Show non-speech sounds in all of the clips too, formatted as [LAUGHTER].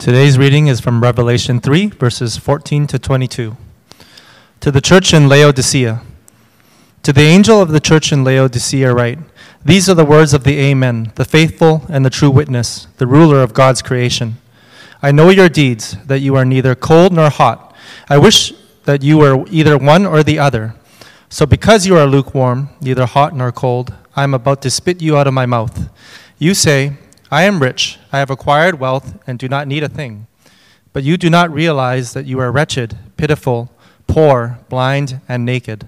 Today's reading is from Revelation 3, verses 14 to 22. To the church in Laodicea. To the angel of the church in Laodicea, write These are the words of the Amen, the faithful and the true witness, the ruler of God's creation. I know your deeds, that you are neither cold nor hot. I wish that you were either one or the other. So, because you are lukewarm, neither hot nor cold, I am about to spit you out of my mouth. You say, I am rich, I have acquired wealth, and do not need a thing. But you do not realize that you are wretched, pitiful, poor, blind, and naked.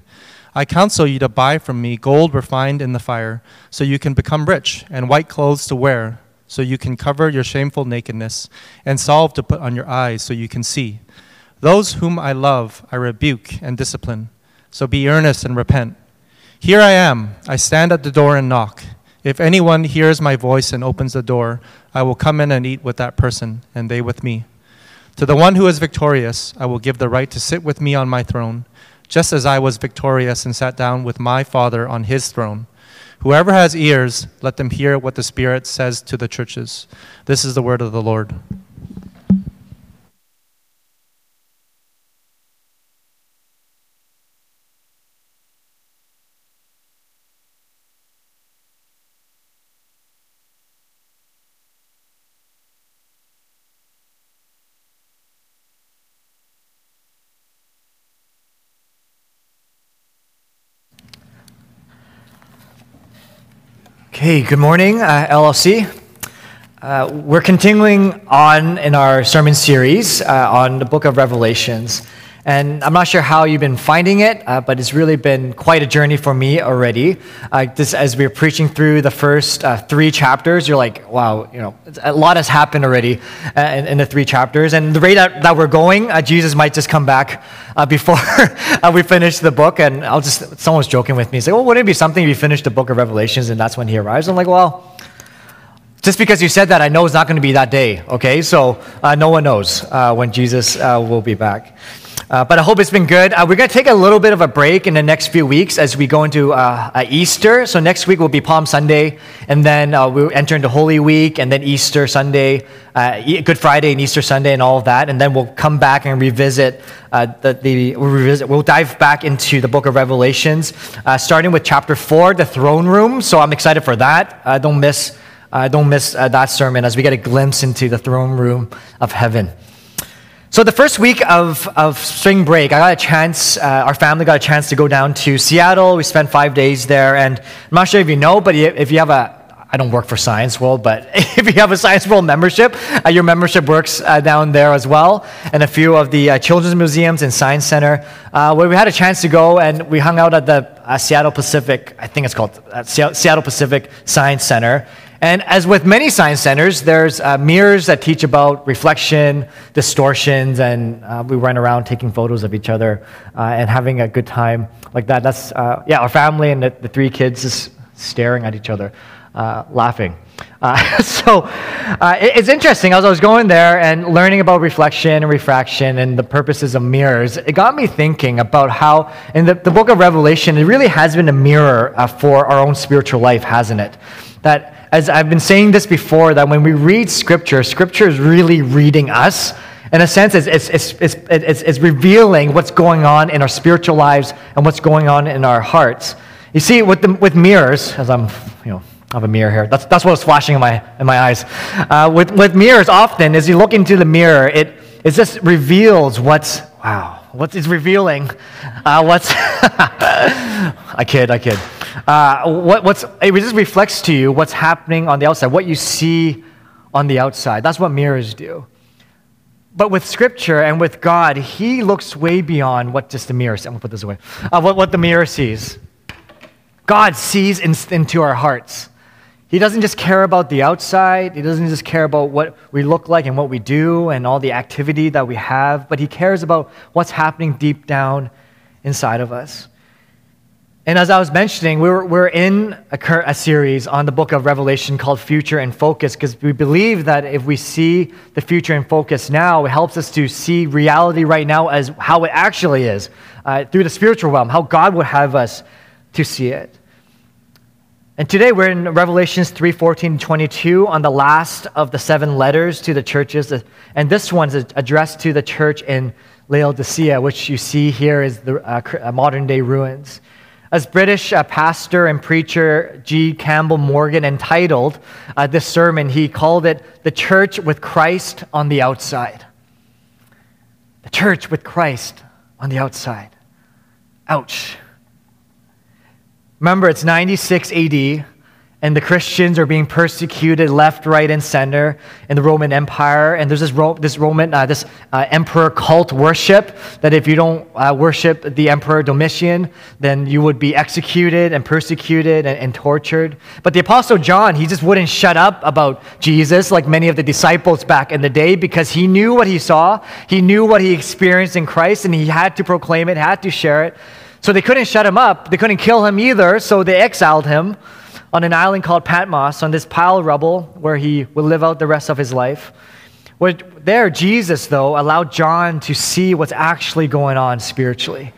I counsel you to buy from me gold refined in the fire, so you can become rich, and white clothes to wear, so you can cover your shameful nakedness, and salve to put on your eyes, so you can see. Those whom I love, I rebuke and discipline. So be earnest and repent. Here I am. I stand at the door and knock. If anyone hears my voice and opens the door, I will come in and eat with that person, and they with me. To the one who is victorious, I will give the right to sit with me on my throne, just as I was victorious and sat down with my Father on his throne. Whoever has ears, let them hear what the Spirit says to the churches. This is the word of the Lord. Hey, good morning, uh, LLC. Uh, we're continuing on in our sermon series uh, on the book of Revelations. And I'm not sure how you've been finding it, uh, but it's really been quite a journey for me already. Uh, this, as we are preaching through the first uh, three chapters, you're like, wow, you know, a lot has happened already uh, in, in, the three chapters. And the rate that, that we're going, uh, Jesus might just come back uh, before [LAUGHS] we finish the book. And I'll just, someone was joking with me, say, well, wouldn't it be something if you finish the book of Revelations and that's when he arrives? I'm like, well, just because you said that, I know it's not going to be that day, okay? So no one knows when Jesus will be back. Uh, but I hope it's been good. Uh, we're going to take a little bit of a break in the next few weeks as we go into uh, uh Easter. So next week will be Palm Sunday, and then uh, we'll enter into Holy Week, and then Easter Sunday, uh, Good Friday, and Easter Sunday, and all of that. And then we'll come back and revisit the, the we'll, revisit, we'll dive back into the book of Revelations, starting with chapter four, the throne room. So I'm excited for that. Don't miss, don't miss that sermon as we get a glimpse into the throne room of heaven. So, the first week of, of spring break, I got a chance, uh, our family got a chance to go down to Seattle. We spent five days there. And I'm not sure if you know, but if you have a, I don't work for Science World, but [LAUGHS] if you have a Science World membership, uh, your membership works uh, down there as well. And a few of the uh, children's museums and science center, uh, where we had a chance to go and we hung out at the uh, Seattle Pacific, I think it's called Seattle Pacific Science Center. And as with many science centers, there's uh, mirrors that teach about reflection, distortions, and uh, we run around taking photos of each other uh, and having a good time like that. That's, uh, yeah, our family and the, the, three kids just staring at each other, uh, laughing. Uh, [LAUGHS] so it, it's interesting. As I was going there and learning about reflection and refraction and the purposes of mirrors, it got me thinking about how, in the, the book of Revelation, it really has been a mirror for our own spiritual life, hasn't it? That as I've been saying this before, that when we read Scripture, Scripture is really reading us. In a sense, it's, it's, it's, it's, it's revealing what's going on in our spiritual lives and what's going on in our hearts. You see, with, the, with mirrors, as I'm, you know, I have a mirror here. That's, that's what was flashing in my, in my eyes. Uh, with, with mirrors, often, as you look into the mirror, it, it just reveals what's, wow, what is revealing, uh, what's, [LAUGHS] I kid, I kid uh, what, what's, it just reflects to you what's happening on the outside, what you see on the outside. That's what mirrors do. But with Scripture and with God, He looks way beyond what just the mirror sees. I'm going to put this away. Uh, what, what the mirror sees. God sees in, into our hearts. He doesn't just care about the outside. He doesn't just care about what we look like and what we do and all the activity that we have, but He cares about what's happening deep down inside of us. And as I was mentioning, we're, we're in a, a series on the book of Revelation called Future and Focus because we believe that if we see the future in focus now, it helps us to see reality right now as how it actually is uh, through the spiritual realm, how God would have us to see it. And today we're in Revelations 3 14 22 on the last of the seven letters to the churches. And this one's addressed to the church in Laodicea, which you see here is the uh, uh modern day ruins. As British uh, pastor and preacher G. Campbell Morgan entitled uh, this sermon, he called it The Church with Christ on the Outside. The church with Christ on the outside. Ouch. Remember, it's 96 AD and the Christians are being persecuted left, right, and center in the Roman Empire. And there's this, Ro- this Roman, uh, this uh, emperor cult worship that if you don't uh, worship the emperor Domitian, then you would be executed and persecuted and, and, tortured. But the apostle John, he just wouldn't shut up about Jesus like many of the disciples back in the day because he knew what he saw, he knew what he experienced in Christ, and he had to proclaim it, had to share it. So they couldn't shut him up. They couldn't kill him either, so they exiled him on an island called Patmos, on this pile of rubble where he would live out the rest of his life. Where there, Jesus, though, allowed John to see what's actually going on spiritually,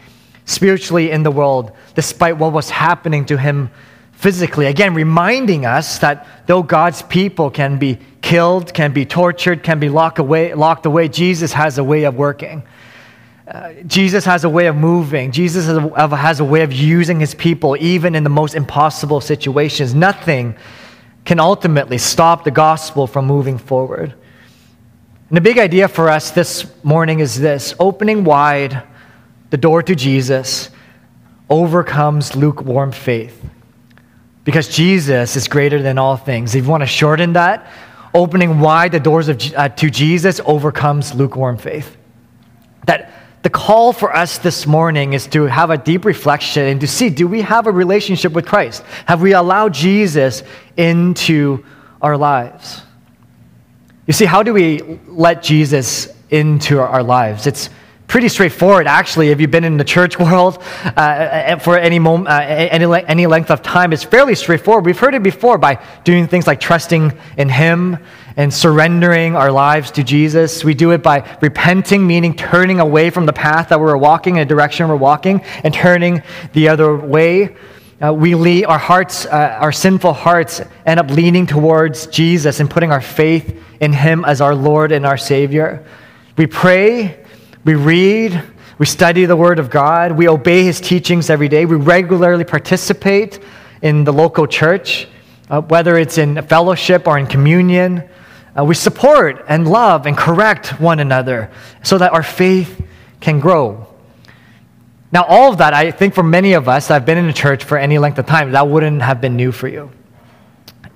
spiritually in the world, despite what was happening to him physically. Again, reminding us that though God's people can be killed, can be tortured, can be locked away, locked away Jesus has a way of working. Jesus has a way of moving. Jesus has a, has a way of using his people, even in the most impossible situations. Nothing can ultimately stop the gospel from moving forward. And the big idea for us this morning is this opening wide the door to Jesus overcomes lukewarm faith. Because Jesus is greater than all things. If you want to shorten that, opening wide the doors of, uh, to Jesus overcomes lukewarm faith. That the call for us this morning is to have a deep reflection and to see do we have a relationship with Christ? Have we allowed Jesus into our lives? You see, how do we let Jesus into our lives? It's pretty straightforward, actually. If you've been in the church [LAUGHS] world uh, for any, moment, uh, any, any length of time, it's fairly straightforward. We've heard it before by doing things like trusting in Him and surrendering our lives to Jesus. We do it by repenting, meaning turning away from the path that we're walking, in a direction we're walking, and turning the other way. Uh, we lead, our hearts, uh, our sinful hearts, end up leaning towards Jesus and putting our faith in Him as our Lord and our Savior. We pray, we read, we study the Word of God, we obey His teachings every day, we regularly participate in the local church, uh, whether it's in fellowship or in communion. Uh, we support and love and correct one another so that our faith can grow. Now, all of that, I think for many of us that have been in the church for any length of time, that wouldn't have been new for you.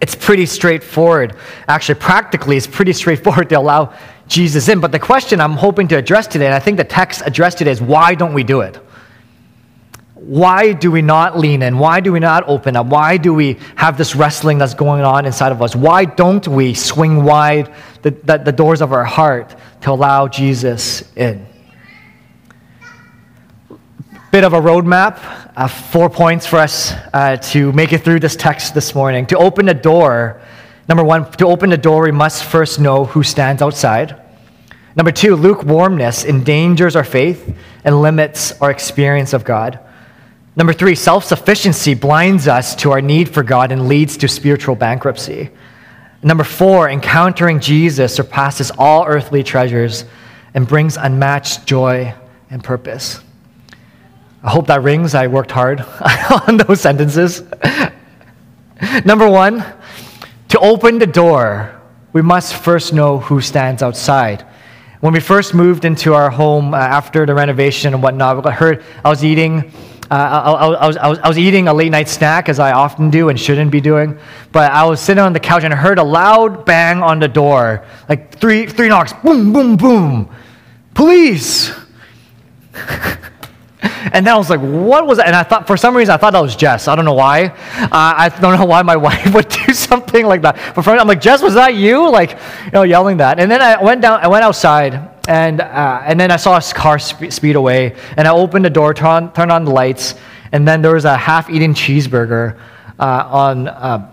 It's pretty straightforward. Actually, practically, it's pretty straightforward to allow Jesus in. But the question I'm hoping to address today, and I think the text addressed today, is why don't we do it? why do we not lean in? Why do we not open up? Why do we have this wrestling that's going on inside of us? Why don't we swing wide the, the, the doors of our heart to allow Jesus in? Bit of a roadmap, uh, four points for us uh, to make it through this text this morning. To open the door, number one, to open the door, we must first know who stands outside. Number two, lukewarmness endangers our faith and limits our experience of God. Number three, self sufficiency blinds us to our need for God and leads to spiritual bankruptcy. Number four, encountering Jesus surpasses all earthly treasures and brings unmatched joy and purpose. I hope that rings. I worked hard [LAUGHS] on those sentences. Number one, to open the door, we must first know who stands outside. When we first moved into our home uh, after the renovation and whatnot, I heard I was eating uh, I, I, was, I, was, I was eating a late night snack, as I often do and shouldn't be doing. But I was sitting on the couch and I heard a loud bang on the door like three, three knocks boom, boom, boom. Police! [LAUGHS] and then I was like, what was that? And I thought, for some reason, I thought that was Jess. I don't know why. Uh, I don't know why my wife [LAUGHS] would do something like that. But I'm like, Jess, was that you? Like, you know, yelling that. And then I went down, I went outside and, uh, and then I saw a car sp- speed away, and I opened the door, turn, turned on the lights, and then there was a half eaten cheeseburger uh, on, uh,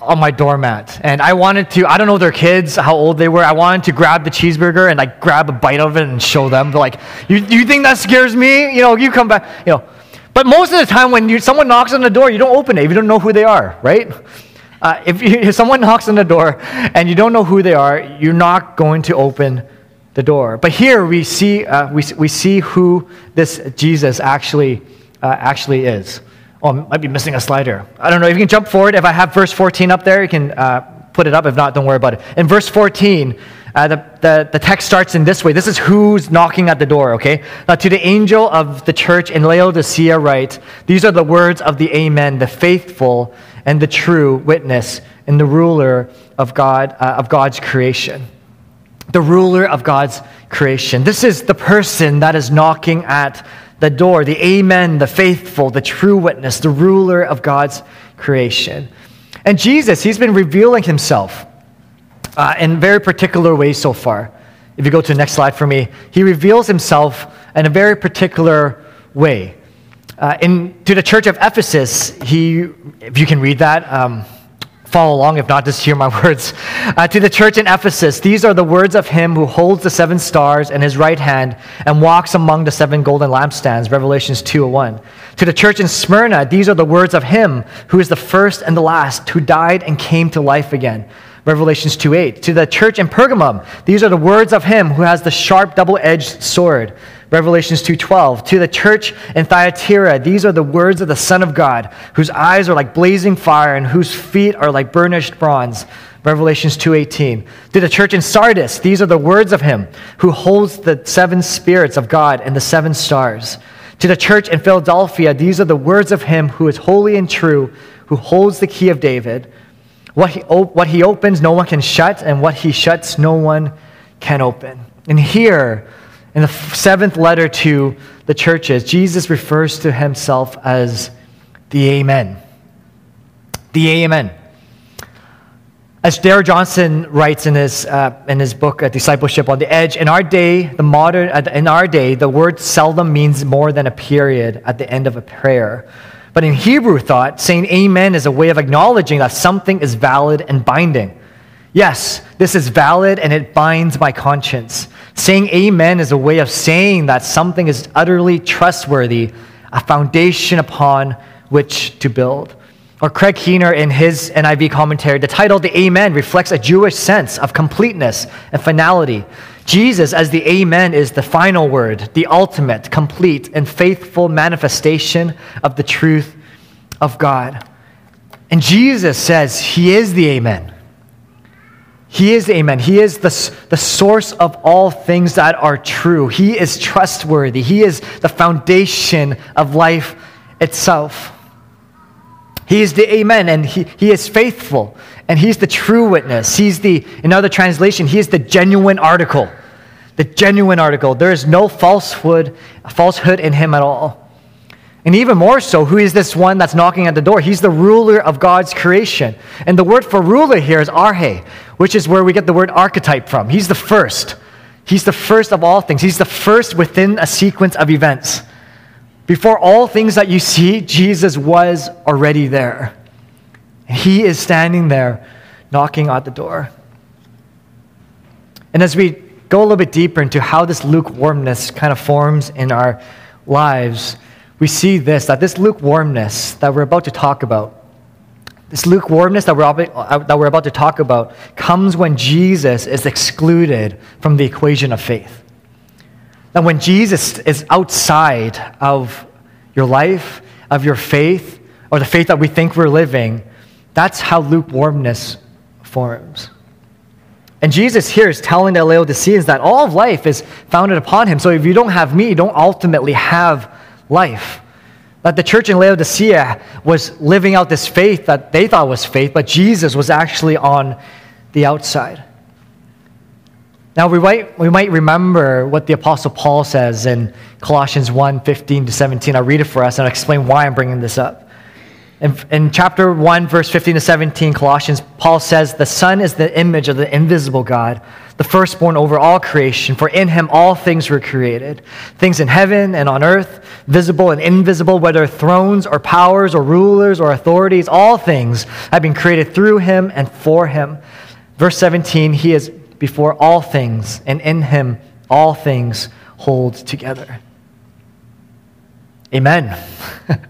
on my doormat. And I wanted to, I don't know their kids, how old they were, I wanted to grab the cheeseburger and like grab a bite of it and show them. They're like, you, you think that scares me? You know, you come back, you know. But most of the time, when you, someone knocks on the door, you don't open it if you don't know who they are, right? Uh, if, you, [LAUGHS] if someone knocks on the door and you don't know who they are, you're not going to open the door. But here we see, uh, we, we see who this Jesus actually, uh, actually is. Oh, I might be missing a slider. I don't know. If you can jump forward, if I have verse 14 up there, you can uh, put it up. If not, don't worry about it. In verse 14, uh, the, the, the text starts in this way. This is who's knocking at the door, okay? Now, to the angel of the church in Laodicea, write, These are the words of the Amen, the faithful and the true witness and the ruler of, God, uh, of God's creation. The ruler of God's creation. This is the person that is knocking at the door, the Amen, the faithful, the true witness, the ruler of God's creation. And Jesus, he's been revealing himself uh, in very particular ways so far. If you go to the next slide for me, he reveals himself in a very particular way. Uh, in, to the church of Ephesus, he, if you can read that, um, follow along. If not, just hear my [LAUGHS] words. Uh, to the church in Ephesus, these are the words of him who holds the seven stars in his right hand and walks among the seven golden lampstands. Revelations 2 1. To the church in Smyrna, these are the words of him who is the first and the last, who died and came to life again. Revelations 2 8. To the church in Pergamum, these are the words of him who has the sharp double edged sword. Revelations 2:12 to the church in Thyatira these are the words of the son of God whose eyes are like blazing fire and whose feet are like burnished bronze. Revelations 2:18 to the church in Sardis these are the words of him who holds the seven spirits of God and the seven stars. To the church in Philadelphia these are the words of him who is holy and true who holds the key of David. What he, what he opens, no one can shut, and what he shuts, no one can open. And here, in the seventh letter to the churches, Jesus refers to himself as the Amen. The Amen. As Darrell Johnson writes in his, uh, in his book, Discipleship on the Edge, in our day, the modern, uh, in our day, the word seldom means more than a period at the end of a prayer. But in Hebrew thought, saying amen is a way of acknowledging that something is valid and binding. Yes, this is valid and it binds my conscience. Saying amen is a way of saying that something is utterly trustworthy, a foundation upon which to build. Or Craig Keener, in his NIV commentary, the title, The Amen, reflects a Jewish sense of completeness and finality. Jesus, as the Amen, is the final word, the ultimate, complete, and faithful manifestation of the truth of God. And Jesus says he is the Amen. He is Amen. He is the, the source of all things that are true. He is trustworthy. He is the foundation of life itself. He is the Amen, and he, he is faithful, and He's the true witness. He's the, in other translation, He is the genuine article. The genuine article. There is no falsehood, falsehood in Him at all. And even more so, who is this one that's knocking at the door? He's the ruler of God's creation. And the word for ruler here is arche, which is where we get the word archetype from. He's the first. He's the first of all things. He's the first within a sequence of events. Before all things that you see, Jesus was already there. He is standing there knocking at the door. And as we go a little bit deeper into how this lukewarmness kind of forms in our lives, we see this that this lukewarmness that we're about to talk about, this lukewarmness that we're, uh, that we're about to talk about, comes when Jesus is excluded from the equation of faith. That when Jesus is outside of your life, of your faith, or the faith that we think we're living, that's how lukewarmness forms. And Jesus here is telling the Laodiceans that all of life is founded upon him. So if you don't have me, you don't ultimately have life. That the church in Laodicea was living out this faith that they thought was faith, but Jesus was actually on the outside. Now, we might, we might remember what the Apostle Paul says in Colossians 1 15 to 17. I'll read it for us and I'll explain why I'm bringing this up. In, in chapter 1, verse 15 to 17, Colossians, Paul says, The Son is the image of the invisible God, the firstborn over all creation, for in him all things were created, things in heaven and on earth, visible and invisible, whether thrones or powers or rulers or authorities, all things have been created through him and for him. Verse 17, He is before all things, and in him all things hold together. Amen. [LAUGHS]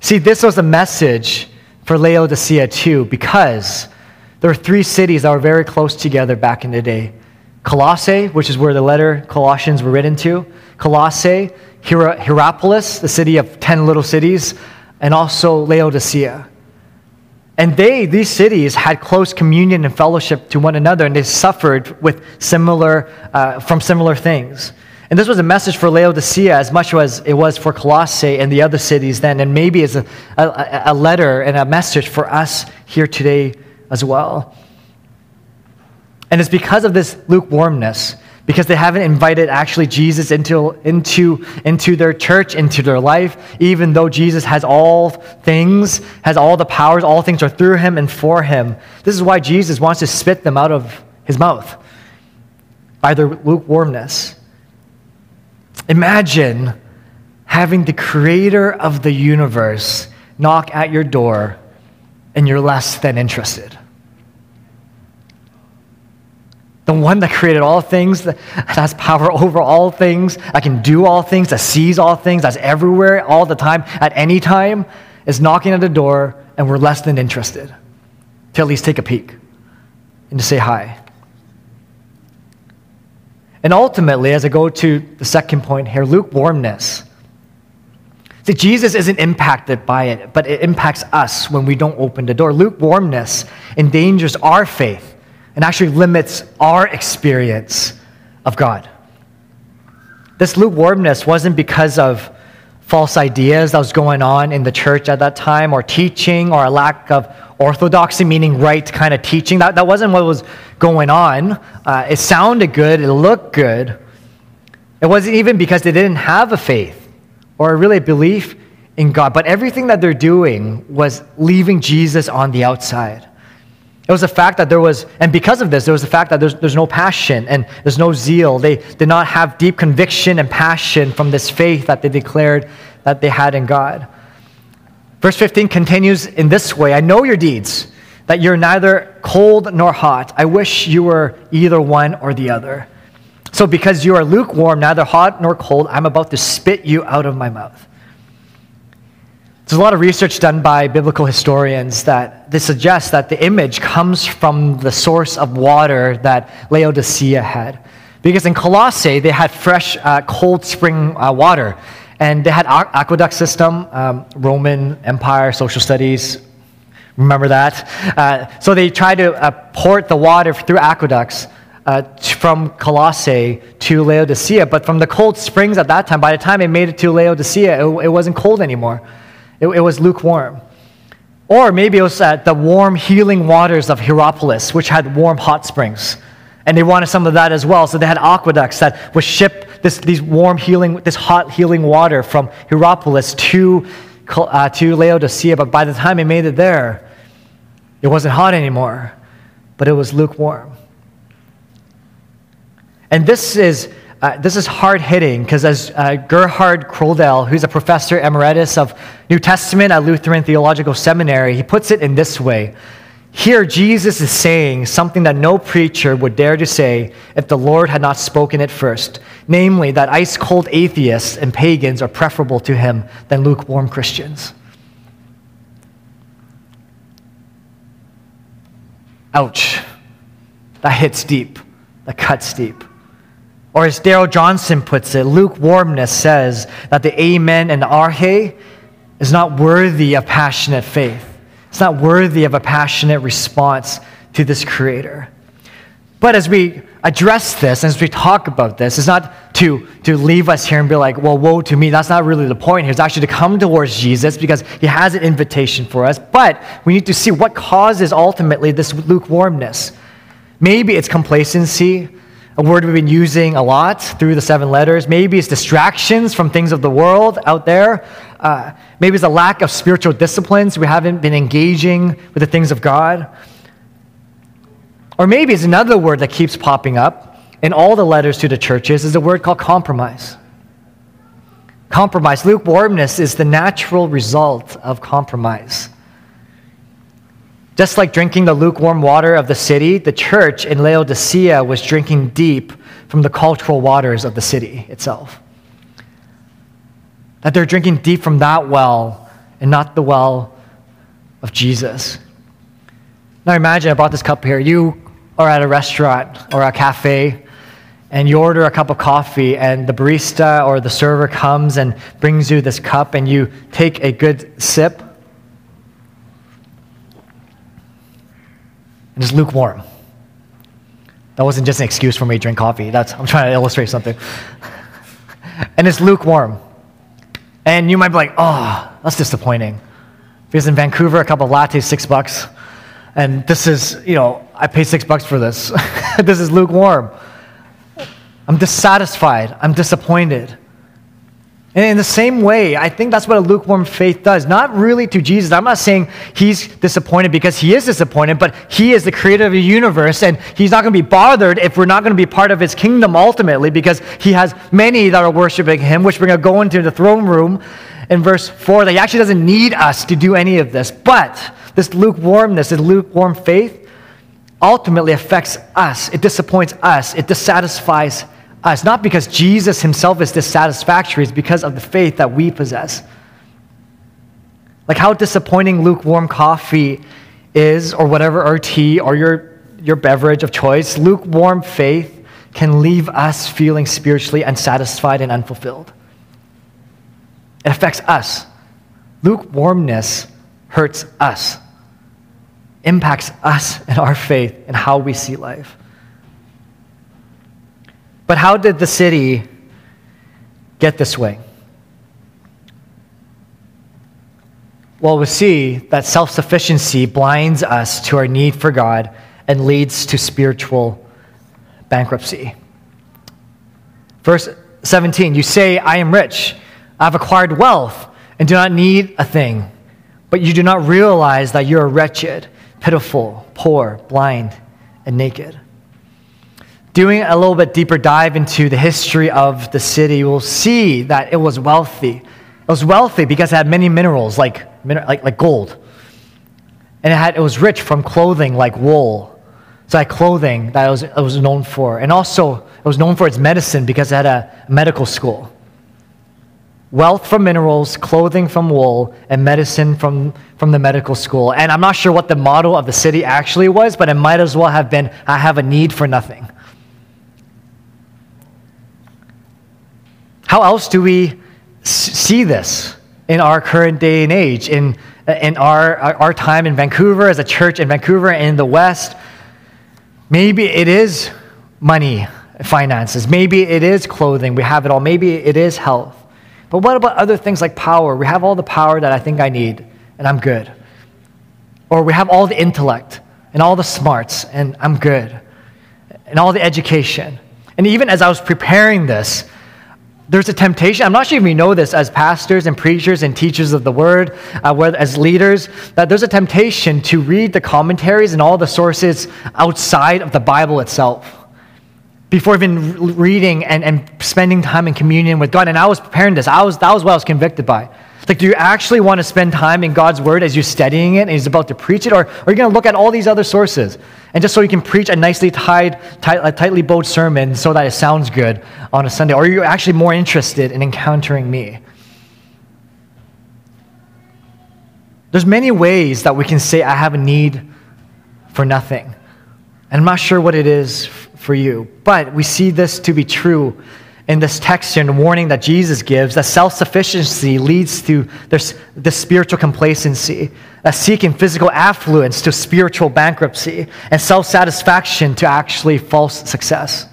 See, this was a message for Laodicea too, because there were three cities that were very close together back in the day Colossae, which is where the letter Colossians were written to, Colossae, Hier- Hierapolis, the city of 10 little cities, and also Laodicea. And they, these cities, had close communion and fellowship to one another, and they suffered with similar, uh, from similar things. And this was a message for Laodicea as much as it was for Colossae and the other cities then, and maybe as a, a, a letter and a message for us here today as well. And it's because of this lukewarmness, because they haven't invited actually Jesus into, into, into their church, into their life, even though Jesus has all things, has all the powers, all things are through him and for him. This is why Jesus wants to spit them out of his mouth by their lukewarmness. Imagine having the creator of the universe knock at your door and you're less than interested. The one that created all things, that has power [LAUGHS] over all things, that can do all things, that sees all things, that's everywhere, all the time, at any time, is knocking at the door and we're less than interested to at least take a peek and to say hi. And ultimately, as I go to the second point here, lukewarmness. See, Jesus isn't impacted by it, but it impacts us when we don't open the door. Lukewarmness endangers our faith and actually limits our experience of God. This lukewarmness wasn't because of false ideas that was going on in the church at that time, or teaching, or a lack of orthodoxy, meaning right kind of teaching. That, that wasn't what was going on. Uh, it sounded good, it looked good. It wasn't even because they didn't have a faith or a really belief in God, but everything that they're doing was leaving Jesus on the outside. It was the fact that there was, and because of this, there was the fact that there's, there's no passion and there's no zeal. They did not have deep conviction and passion from this faith that they declared that they had in God. Verse 15 continues in this way I know your deeds, that you're neither cold nor hot. I wish you were either one or the other. So, because you are lukewarm, neither hot nor cold, I'm about to spit you out of my mouth. There's a lot of research done by biblical historians that this suggests that the image comes from the source of water that Laodicea had. Because in Colossae, they had fresh, uh, cold spring uh, water. And they had aqueduct system, um, Roman Empire, social studies, remember that? Uh, so they tried to uh, port the water through aqueducts uh, from Colossae to Laodicea. But from the cold springs at that time, by the time it made it to Laodicea, it, it wasn't cold anymore. It, it was lukewarm. Or maybe it was at the warm, healing waters of Hierapolis, which had warm hot springs. And they wanted some of that as well. So they had aqueducts that would ship this, these warm, healing, this hot, healing water from Hierapolis to, uh, to Laodicea. But by the time it made it there, it wasn't hot anymore, but it was lukewarm. And this is uh, this is hard hitting because, as uh, Gerhard Krodel, who's a professor emeritus of New Testament at Lutheran Theological Seminary, he puts it in this way. Here, Jesus is saying something that no preacher would dare to say if the Lord had not spoken it first namely, that ice cold atheists and pagans are preferable to him than lukewarm Christians. Ouch. That hits deep, that cuts deep. Or as Darrell Johnson puts it, lukewarmness says that the amen and the arche is not worthy of passionate faith. It's not worthy of a passionate response to this creator. But as we address this, as we talk about this, it's not to, to leave us here and be like, well, woe to me. That's not really the point here. It's actually to come towards Jesus because he has an invitation for us. But we need to see what causes ultimately this lukewarmness. Maybe it's complacency a word we've been using a lot through the seven letters. Maybe it's distractions from things of the world out there. Uh, maybe it's a lack of spiritual disciplines. We haven't been engaging with the things of God. Or maybe it's another word that keeps popping up in all the letters to the churches is a word called compromise. Compromise, lukewarmness is the natural result of compromise. Just like drinking the lukewarm water of the city, the church in Laodicea was drinking deep from the cultural waters of the city itself. that they're drinking deep from that well and not the well of Jesus. Now imagine I brought this cup here. You are at a restaurant or a cafe and you order a cup of coffee and the barista or the server comes and brings you this cup and you take a good sip and it's lukewarm. That wasn't just an excuse for me to drink coffee. That's, I'm trying to illustrate something. [LAUGHS] and it's lukewarm. And you might be like, oh, that's disappointing. Because in Vancouver, a cup of latte six bucks. And this is, you know, I paid six bucks for this. [LAUGHS] this is lukewarm. I'm dissatisfied. I'm disappointed. And in the same way, I think that's what a lukewarm faith does. Not really to Jesus. I'm not saying he's disappointed because he is disappointed, but he is the creator of the universe, and he's not going to be bothered if we're not going to be part of his kingdom ultimately because he has many that are worshiping him, which we're going to go into the throne room in verse 4 that he actually doesn't need us to do any of this. But this lukewarmness, this lukewarm faith, ultimately affects us. It disappoints us. It dissatisfies Uh, us, not because Jesus himself is dissatisfactory, it's because of the faith that we possess. Like how disappointing lukewarm coffee is, or whatever, or tea, or your, your beverage of choice, lukewarm faith can leave us feeling spiritually unsatisfied and unfulfilled. It affects us. Lukewarmness hurts us, impacts us and our faith and how we see life. But how did the city get this way? Well, we see that self sufficiency blinds us to our need for God and leads to spiritual bankruptcy. Verse 17 You say, I am rich, I've acquired wealth, and do not need a thing, but you do not realize that you are wretched, pitiful, poor, blind, and naked doing a little bit deeper dive into the history of the city, we'll see that it was wealthy. It was wealthy because it had many minerals like, like, like gold. And it, had, it was rich from clothing like wool. So it had clothing that it was, it was known for. And also, it was known for its medicine because it had a medical school. Wealth from minerals, clothing from wool, and medicine from, from the medical school. And I'm not sure what the model of the city actually was, but it might as well have been I have a need for nothing. How else do we see this in our current day and age, in, uh, in our, our time in Vancouver, as a church in Vancouver and in the West? Maybe it is money, finances. Maybe it is clothing. We have it all. Maybe it is health. But what about other things like power? We have all the power that I think I need, and I'm good. Or we have all the intellect and all the smarts, and I'm good. And all the education. And even as I was preparing this, there's a temptation. I'm not sure if we know this as pastors and preachers and teachers of the word, uh, as leaders, that there's a temptation to read the commentaries and all the sources outside of the Bible itself before even reading and, and spending time in communion with God. And I was preparing this, I was, that was what I was convicted by. Like, do you actually want to spend time in God's word as you're studying it and He's about to preach it? Or, are you going to look at all these other sources? And just so you can preach a nicely tied, tight, a tightly bowed sermon so that it sounds good on a Sunday? Or are you actually more interested in encountering me? There's many ways that we can say, I have a need for nothing. And I'm not sure what it is for you. But we see this to be true in this text and warning that Jesus gives that self sufficiency leads to this, this spiritual complacency, that seeking physical affluence to spiritual bankruptcy, and self satisfaction to actually false success.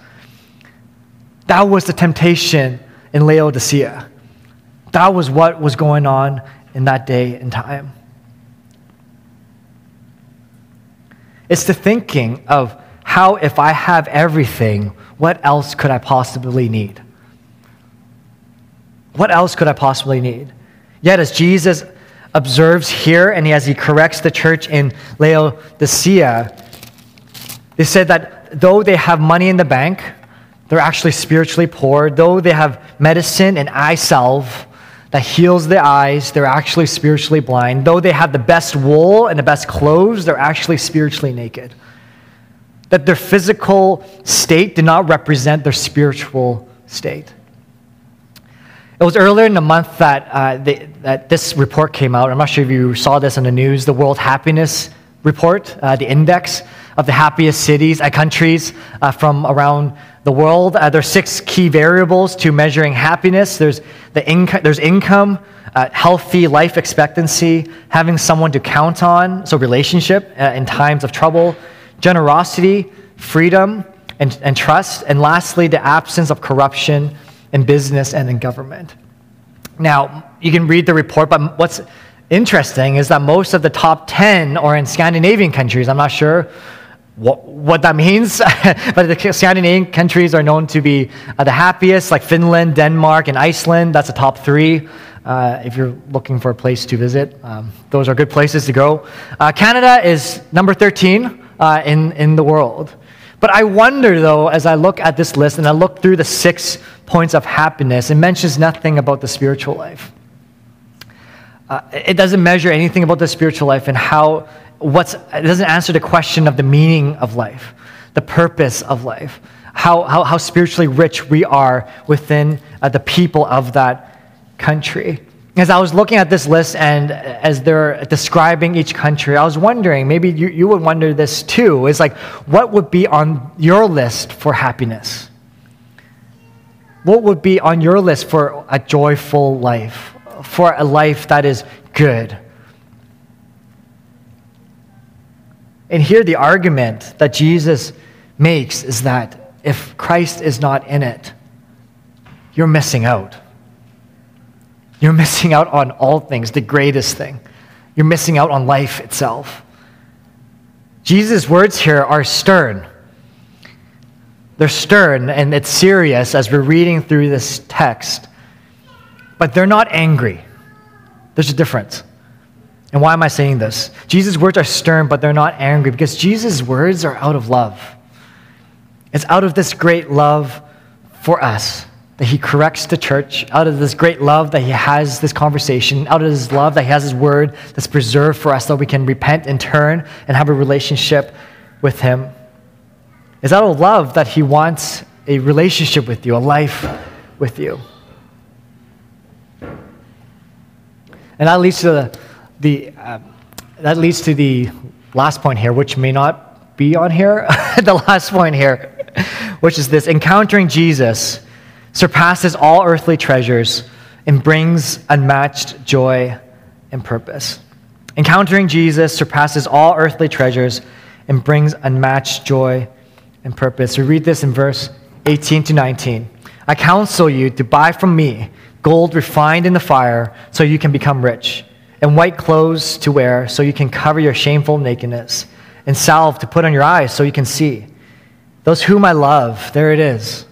That was the temptation in Laodicea. That was what was going on in that day and time. It's the thinking of how, if I have everything, what else could I possibly need? What else could I possibly need? Yet, as Jesus observes here and as he corrects the church in Laodicea, they said that though they have money in the bank, they're actually spiritually poor. Though they have medicine and eye salve that heals the eyes, they're actually spiritually blind. Though they have the best wool and the best clothes, they're actually spiritually naked. That their physical state did not represent their spiritual state. It was earlier in the month that, uh, that this report came out. I'm not sure if you saw this on the news the World Happiness Report, uh, the index of the happiest cities and countries uh, from around the world. Uh, there are six key variables to measuring happiness there's, the inco- there's income, uh, healthy life expectancy, having someone to count on, so relationship uh, in times of trouble, generosity, freedom, and, and trust, and lastly, the absence of corruption in business and in government. Now, you can read the report, but what's interesting is that most of the top 10 are in Scandinavian countries. I'm not sure what, what that means, [LAUGHS] but the Scandinavian countries are known to be uh, the happiest, like Finland, Denmark, and Iceland. That's the top three. Uh, if you're looking for a place to visit, um, those are good places to go. Uh, Canada is number 13 uh, in, in the world. But I wonder, though, as I look at this list and I look through the six points of happiness, it mentions nothing about the spiritual life. Uh, it doesn't measure anything about the spiritual life and how, what's, it doesn't answer the question of the meaning of life, the purpose of life, how, how, how spiritually rich we are within uh, the people of that country. As I was looking at this list and as they're describing each country, I was wondering, maybe you, you would wonder this too, is like, what would be on your list for happiness? What would be on your list for a joyful life, for a life that is good? And here, the argument that Jesus makes is that if Christ is not in it, you're missing out. You're missing out on all things, the greatest thing. You're missing out on life itself. Jesus' words here are stern. They're stern and it's serious as we're reading through this text, but they're not angry. There's a difference. And why am I saying this? Jesus' words are stern, but they're not angry because Jesus' words are out of love. It's out of this great love for us that he corrects the church, out of this great love that he has this conversation, out of this love that he has his word that's preserved for us so we can repent and turn and have a relationship with him. It's out of love that he wants a relationship with you, a life with you. And that leads to the, the uh, that leads to the last point here, which may not be on here. [LAUGHS] the last point here, which is this encountering Jesus surpasses all earthly treasures, and brings unmatched joy and purpose. Encountering Jesus surpasses all earthly treasures and brings unmatched joy and purpose. We read this in verse 18 to 19. I counsel you to buy from me gold refined in the fire so you can become rich, and white clothes to wear so you can cover your shameful nakedness, and salve to put on your eyes so you can see. Those whom I love, there it is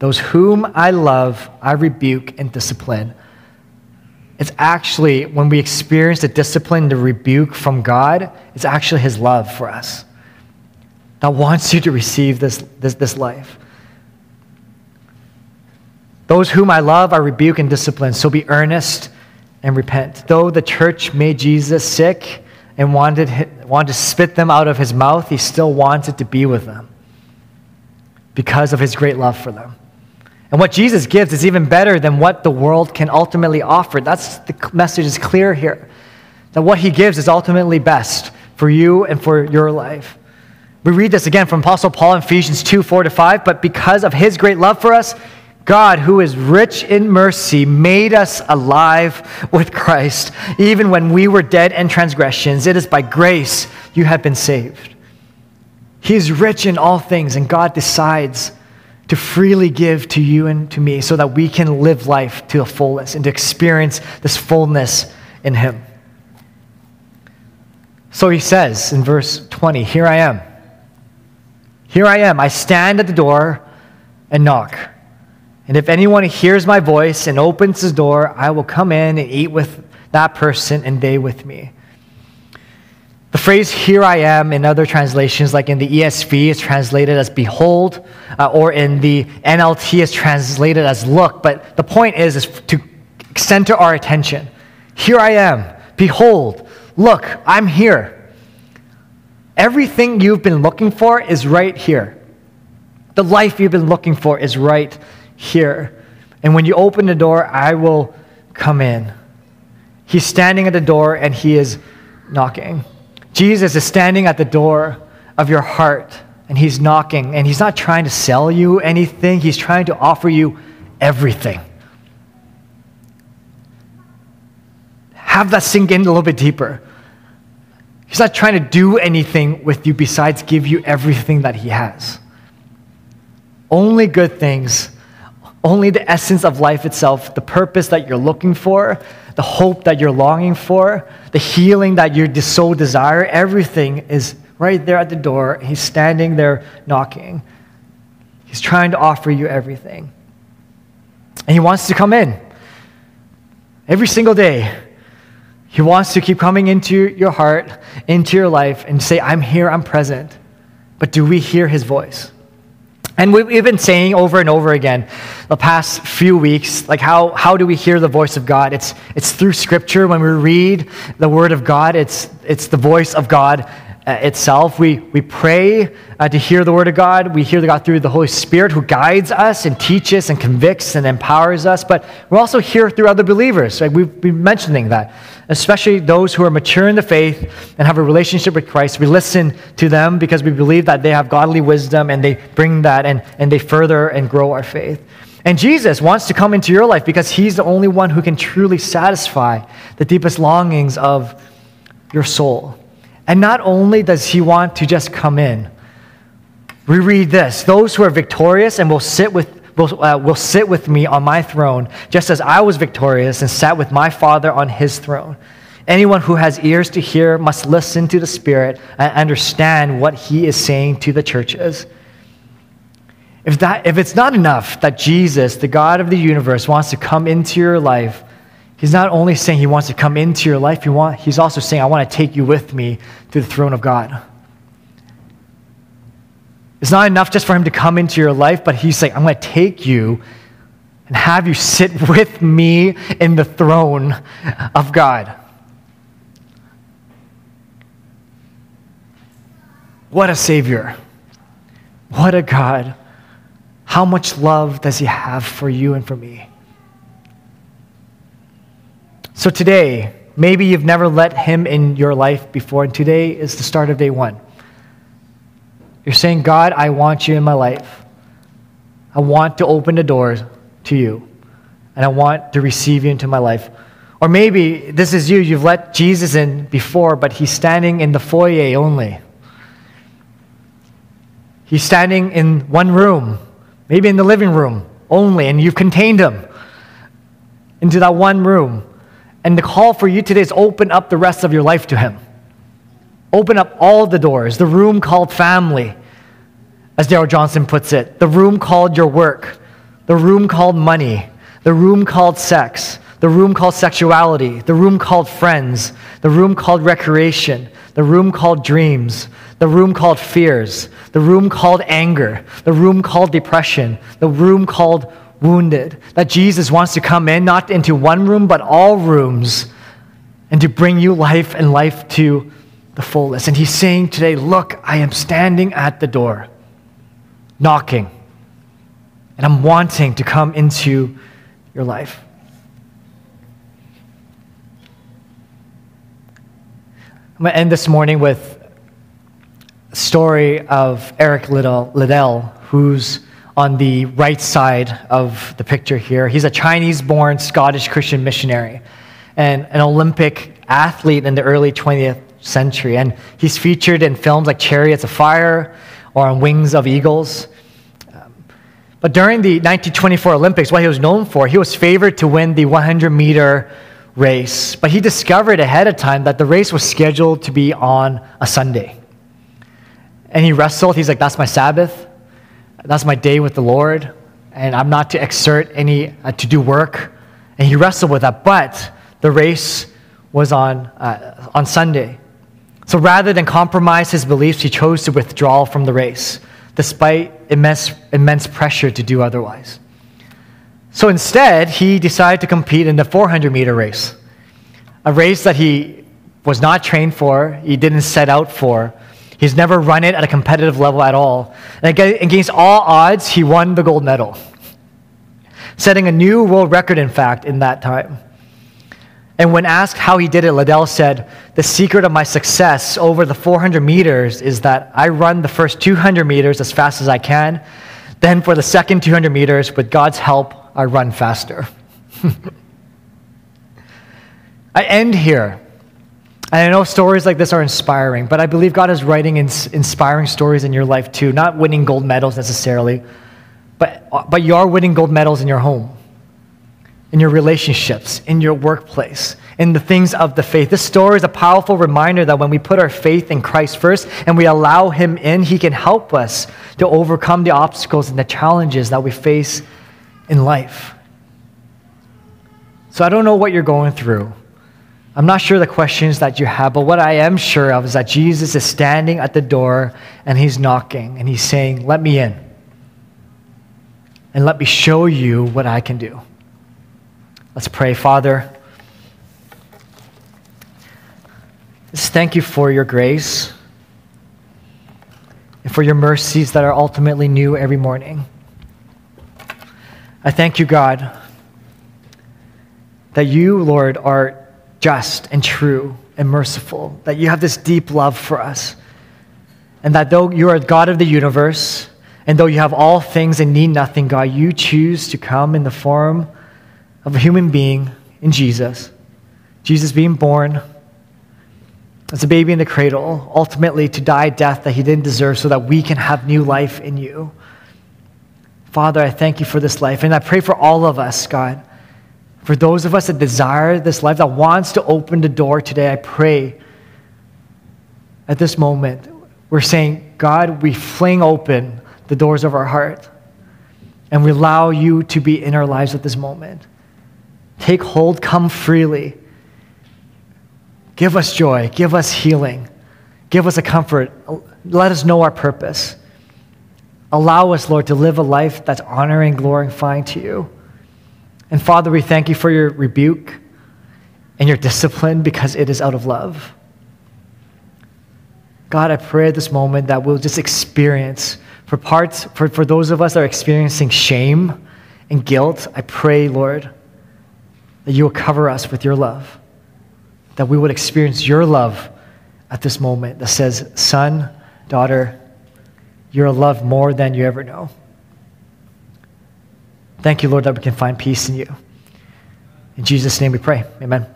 those whom I love, I rebuke and discipline. It's actually, when we experience the discipline, the rebuke from God, it's actually His love for us that wants you to receive this, this, this life. Those whom I love, I rebuke and discipline. So be earnest and repent. Though the church made Jesus sick and wanted, wanted to spit them out of his mouth, he still wanted to be with them because of his great love for them. And what Jesus gives is even better than what the world can ultimately offer. That's the message is clear here. That what he gives is ultimately best for you and for your life. We read this again from Apostle Paul in Ephesians 2 4 to 5. But because of his great love for us, God, who is rich in mercy, made us alive with Christ, even when we were dead in transgressions. It is by grace you have been saved. He is rich in all things, and God decides to freely give to you and to me so that we can live life to the fullest and to experience this fullness in Him. So he says in verse 20, Here I am. Here I am. I stand at the door and knock. And if anyone hears my voice and opens his door, I will come in and eat with that person and they with me. The phrase here I am in other translations, like in the ESV, is translated as behold, uh, or in the NLT is translated as look. But the point is, is to center our attention. Here I am. Behold, look, I'm here. Everything you've been looking for is right here. The life you've been looking for is right here. And when you open the door, I will come in. He's standing at the door and he is knocking. Jesus is standing at the door of your heart and he's knocking. And he's not trying to sell you anything, he's trying to offer you everything. Have that sink in a little bit deeper. He's not trying to do anything with you besides give you everything that he has. Only good things, only the essence of life itself, the purpose that you're looking for, the hope that you're longing for, the healing that you so desire, everything is right there at the door. He's standing there knocking. He's trying to offer you everything. And He wants to come in every single day. He wants to keep coming into your heart, into your life, and say, I'm here, I'm present. But do we hear His voice? And we've been saying over and over again the past few weeks, like how, how do we hear the voice of God? It's, it's through Scripture. When we read the Word of God, it's, it's the voice of God itself. We, we pray uh, to hear the Word of God. We hear the God through the Holy Spirit who guides us and teaches and convicts and empowers us. But we're also hear through other believers. Right? We've been mentioning that especially those who are mature in the faith and have a relationship with Christ. We listen to them because we believe that they have godly wisdom and they bring that and, and they further and grow our faith. And Jesus wants to come into your life because he's the only one who can truly satisfy the deepest longings of your soul. And not only does he want to just come in, we read this those who are victorious and will sit with will, uh, will sit with me on my throne, just as I was victorious and sat with my Father on his throne. Anyone who has ears to hear must listen to the Spirit and understand what he is saying to the churches. If, that, if it's not enough that Jesus, the God of the universe, wants to come into your life, he's not only saying he wants to come into your life, he want, he's also saying, I want to take you with me to the throne of God. It's not enough just for him to come into your life, but he's like, I'm going to take you and have you sit [LAUGHS] with me in the throne of God. What a Savior. What a God. How much love does He have for you and for me? So today, maybe you've never let Him in your life before, and today is the start of day one. You're saying, God, I want you in my life. I want to open the doors to you, and I want to receive you into my life. Or maybe this is you, you've let Jesus in before, but he's standing in the foyer only. He's standing in one room, maybe in the living room only, and you've contained him into that one room. And the call for you today is open up the rest of your life to him. Open up all the doors, the room called family, as Darrell Johnson puts it, the room called your work, the room called money, the room called sex, the room called sexuality, the room called friends, the room called recreation, the room called dreams, the room called fears, the room called anger, the room called depression, the room called wounded. That Jesus wants to come in, not into one room, but all rooms, and to bring you life and life to the fullest. And he's saying today, Look, I am standing at the door, knocking, and I'm wanting to come into your life. I'm going to end this morning with a story of Eric Liddell, Liddell, who's on the right side of the picture here. He's a Chinese born Scottish Christian missionary and an Olympic athlete in the early 20th century. And he's featured in films like Chariots of Fire or on Wings of Eagles. Um, but during the 1924 Olympics, what he was known for, he was favored to win the 100 meter race. But he discovered ahead of time that the race was scheduled to be on a Sunday. And he wrestled. He's like, that's my Sabbath. That's my day with the Lord. And I'm not to exert any, uh, to do work. And he wrestled with that. But the race was on, uh, on Sunday. So rather than compromise his beliefs, he chose to withdraw from the race, despite immense, immense pressure to do otherwise. So instead, he decided to compete in the 400 meter race, a race that he was not trained for, he didn't set out for. He's never run it at a competitive level at all. And against all odds, he won the gold medal. setting a new world record, in fact, in that time. And when asked how he did it, Liddell said, The secret of my success over the 400 meters is that I run the first 200 meters as fast as I can. Then, for the second 200 meters, with God's help, I run faster. [LAUGHS] I end here. And I know stories like this are inspiring, but I believe God is writing inspiring stories in your life too, not winning gold medals necessarily, but, but you are winning gold medals in your home in your relationships, in your workplace, in the things of the faith. This story is a powerful reminder that when we put our faith in Christ first and we allow Him in, He can help us to overcome the obstacles and the challenges that we face in life. So I don't know what you're going through. I'm not sure the questions that you have, but what I am sure of is that Jesus is standing at the door and He's knocking and He's saying, Let me in. And let me show you what I can do. Let's pray, Father. Just thank you for your grace and for your mercies that are ultimately new every morning. I thank you, God, that you, Lord, are just and true and merciful, that you have this deep love for us, and that though you are God of the universe, and though you have all things and need nothing, God, you choose to come in the form of a human being in Jesus. Jesus being born as a baby in the cradle, ultimately to die a death that he didn't deserve so that we can have new life in you. Father, I thank you for this life. And I pray for all of us, God. For those of us that desire this life, that wants to open the door today, I pray at this moment, we're saying, God, we fling open the doors of our heart and we allow you to be in our lives at this moment. Take hold, come freely. Give us joy, give us healing, give us a comfort. Let us know our purpose. Allow us, Lord, to live a life that's honoring, glorifying to you. And Father, we thank you for your rebuke and your discipline because it is out of love. God, I pray at this moment that we'll just experience, for parts, for, for those of us that are experiencing shame and guilt, I pray, Lord, that you will cover us with your love, that we would experience your love at this moment that says, Son, daughter, you're loved more than you ever know. Thank you, Lord, that we can find peace in you. In Jesus' name we pray. Amen.